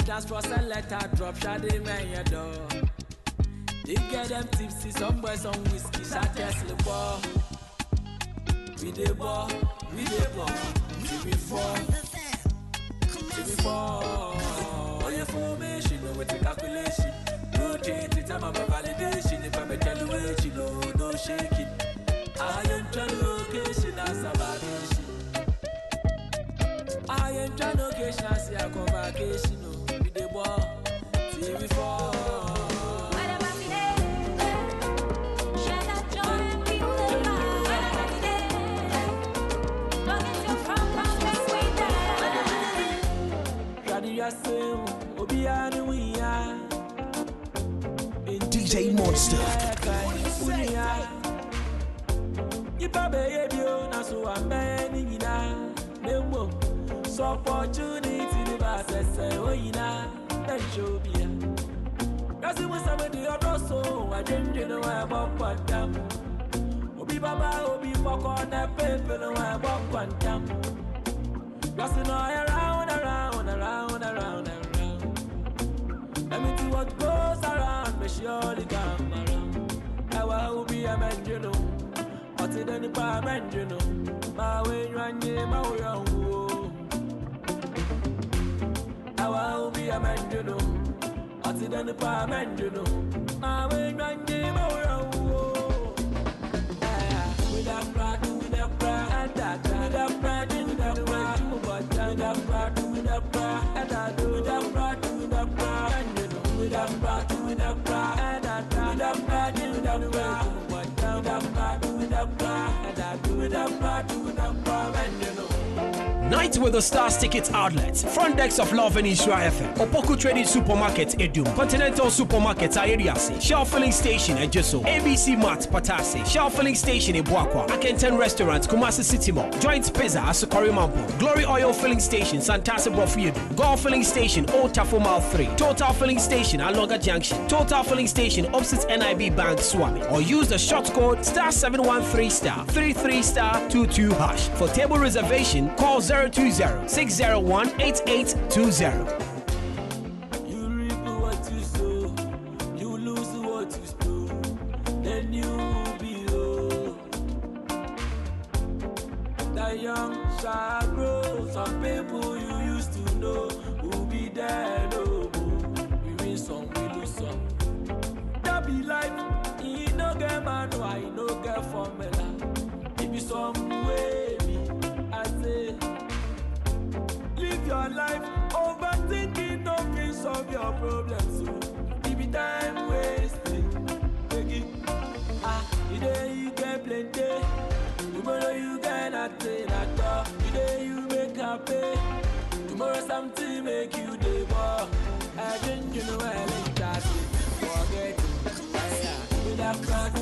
dance for a letter drop, shade man your door. They get them tipsy, some boys some whiskey, shot Tesla ball. We the ball, we the ball, we before, we before. All your formation, no with the calculation. Rotate it, I'm a validation. If I'm a you what no shaking. I am trying location, that's a validation. I am trying location, I see a convocation. DJ Monster. So opportunity to pass say oh yina then show me Kasi mo sabe di odo so wa jenje no wa bo kwantam Obi baba obi foko na pepe no wa bo kwantam Kasi no around around me see what goes around me surely come around. Ewa ubi a man, you know. What is any menjino Oti deni pa menjino Ma we nyanye ma we yongu Ewa ubi a man, menjino Oti deni pa menjino Ma we nyanye ma we yongu With that pride, with that pride, with that pride, with that pride, with that pride, and that With that Night with the Stars Tickets Outlet. Front decks of Love and Israel FM. Opoku Trading Supermarket, Edum. Continental Supermarket, Ayeriasi. Shell Filling Station, Ejeso. ABC Mart, Patasi. Shell Filling Station, Ebuakwa. Akenten Restaurant, Kumasi City Mall. Joint Pizza, Asukari Mampo. Glory Oil Filling Station, Santasa Bofuyedu. Golf Filling Station, Old Tafo Mile 3. Total Filling Station, Alonga Junction. Total Filling Station, opposite NIB Bank, Swami. Or use the short code star 713 star 33 star 22 hash. For table reservation, call 020 601 8820. your life. Overthinking don't can solve your problems. So it be time wasting. Begging. Ah, today you get plenty. Tomorrow you get nothing at all. Today you make a pay. Tomorrow something make you day more. I think you know I like that. Forget it. Yeah. With a crack.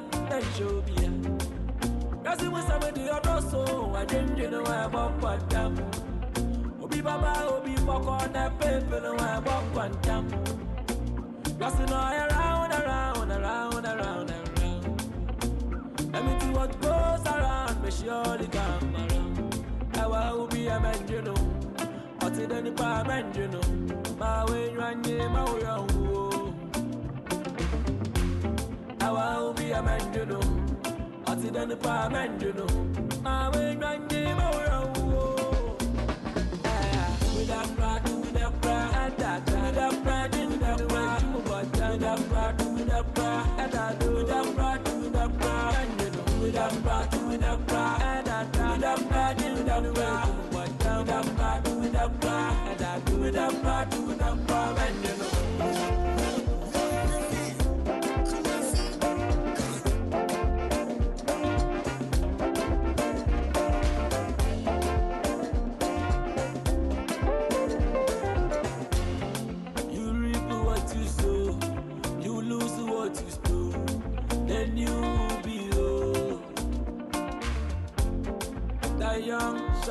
ta Kasi mwisa mwede yodoso Ajenje wa bokwa tamu Obi baba obi boko na pepe wa bokwa tamu Kasi no around, around, around, around, around Let me do what goes around, me surely come around. Awa obi a Oti deni pa menjino Ma we nyanye ma we yongu will a man, you know. It any pa man, you know? You and you, my way, with that pride, with that pride, with that pride, with that pride, with that pride, with that pride, with that pride, with them them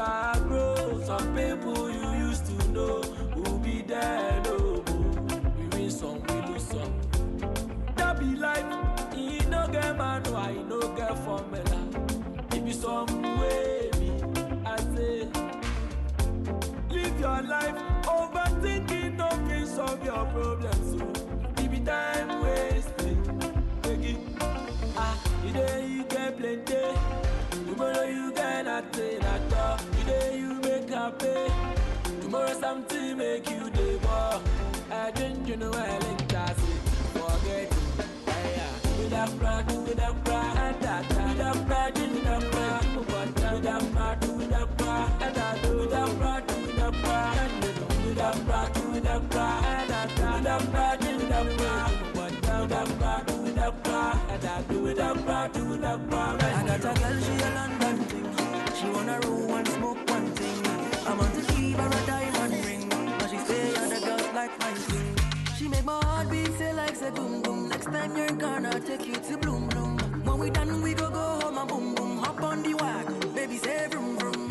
shall grow. Some people you used to know will be there no more. We win some, we lose some. That be life. He no get man, oh, why he no get formula. It be some way me, I say. Live your life, overthinking no can solve your problems. Something make you more. I drink you know well in class. Forget it. Yeah, yeah. With that pride, with that pride, that with that pride, with that pride, with that pride, with that pride, with that pride, with that pride, with that pride, with that pride, with that pride, that with that pride, with that pride, with that pride, with that pride, that with that pride, with that pride. I got make my heart beat say like say boom boom. Next time you're gonna take you to bloom bloom. When we done, we go go home and boom boom. Hop on the wagon, baby say vroom vroom.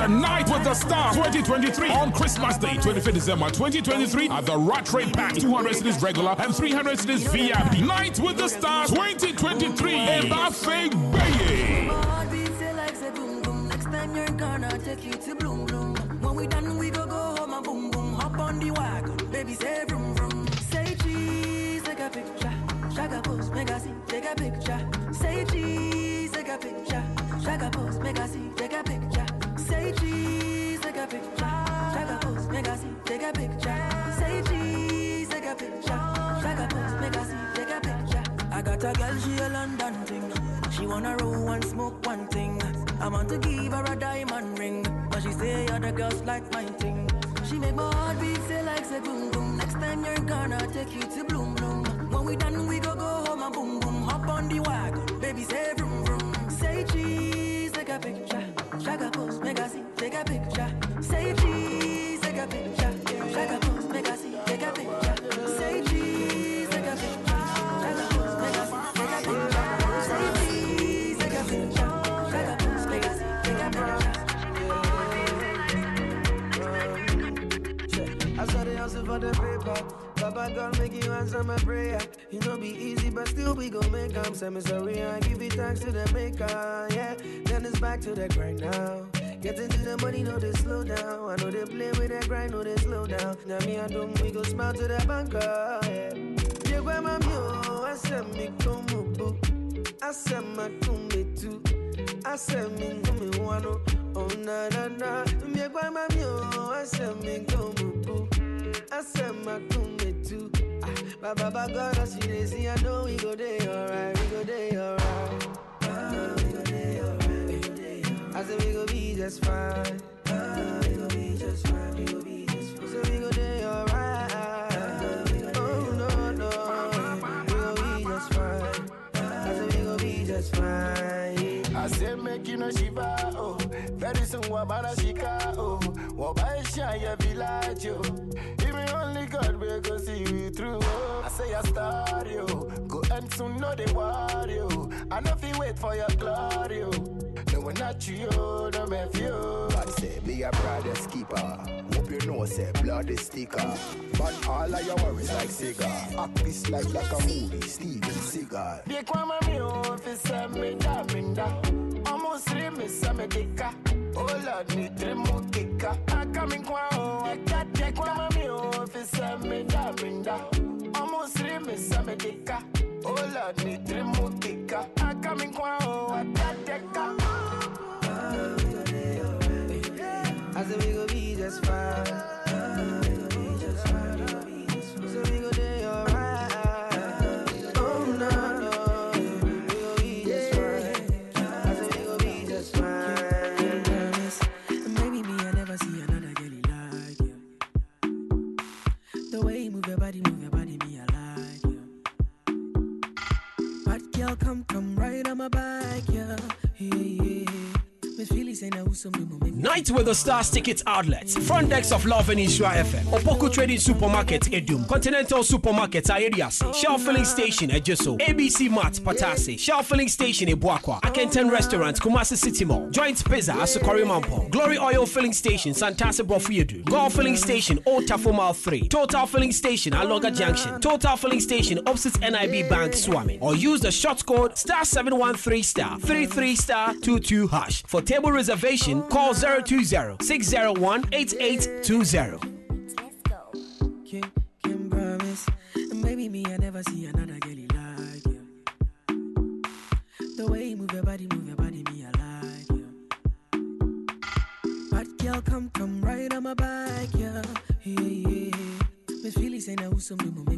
A night with the stars 2023 on Christmas Day, 25th December 2023 at the Rattray Park. 200 cedis regular and 300 cedis VIP. Night with the stars 2023. Ebafe Baye. My heart beat say like say boom boom. Next time you're gonna take you to bloom bloom. When we done, we go go home and the. Say cheese, take a picture. I see, take a picture. I got a girl, she a. She wanna roll and smoke one thing. I want to give her a diamond ring, but she say like my thing. She make my heart beat say like say boom boom. Next time you're gonna take you to bloom bloom. When we done, we go go home and boom boom. Hop on the wagon, baby say. Say cheese, take a picture. Take a take a take a picture. Say cheese, take a picture. Baba God make you answer my prayer. You know be easy, but still we gon' make 'em. Say me sorry, I give it thanks to the maker. Yeah, then it's back to the grind now. Getting to the money, no they slow down. I know they play with that grind, no they slow down. Now me and them, we go smile to the banker. Yeah. Yeah, where my mule, I said me come boo. I said my come too. I said me come one oh na na na. Me where my mule, I said me come boo. I said my come too. Ah, Ba ba ba God, see they see. I know we go there alright, we go there alright. I said we go be just fine. We go be just fine, we go be just fine. So we go there alright. Oh no no, we go be just fine. I said we go oh, be just fine. I said make you no shiva, oh Very soon wabana shika, oh Wabai shaya village, oh God will go see you through, oh I say I start, yo Go and soon know they worry, oh I know if you wait for your glory, oh One not you, no me few God say, be a brother's keeper. Hope you know, say, blood is thicker. But all of your worries like cigar. Act this life like a movie, Steven Seagal. Be kwa mami, oh, fi se me da minda Almost three me se me dika Oh Lord, me three mo kika I come in kwa, I got Be kwa mami, oh, fi se me da minda Almost three me se me dika Oh Lord, me three mo kika I come in kwa, I got deka Said we go be just fine. Night with the Stars Tickets Outlets. Front decks of Love and Insure FM. Opoku Trading Supermarket Edum. Continental Supermarket Ayediase. Shell Filling Station Ejeso. ABC Mart Patase. Shell Filling Station Ebuakwa. Akenten Restaurant Kumasi City Mall. Joint Pizza Asukori Mampo. Glory Oil Filling Station Santase Bofuyedu. Golf Filling Station Old Tafo Mile 3. Total Filling Station Aloga Junction. Total Filling Station opposite NIB Bank Swami. Or use the short code star 713 star 33 star 22 hash. For table reservation, call 020 601 8820. Can, can promise. And maybe me, I never see another girl like you. The way you move your body, move your body, me, I like you. Bad girl, come, come right on my bike, yeah. Yeah, yeah. Miss Philly say now make me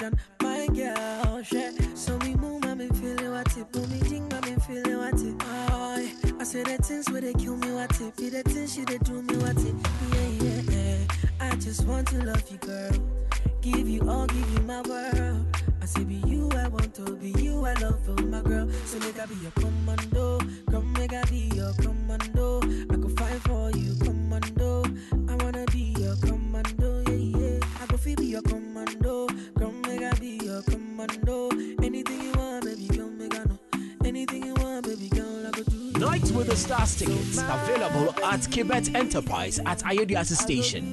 nothing. My girl, shit. So we move, I'm feeling what it. Put me ding, I'm feeling what it. Oh, yeah. I say the things where they kill me what it. Be the things she they do me what it. Yeah, yeah, yeah. I just want to love you, girl. Give you all, give you my world. I say be you, I want to be you, I love you, my girl. So make I be your commando, come make I be your commando. Stars tickets available at Kibet Enterprise at Ayodiasi Station.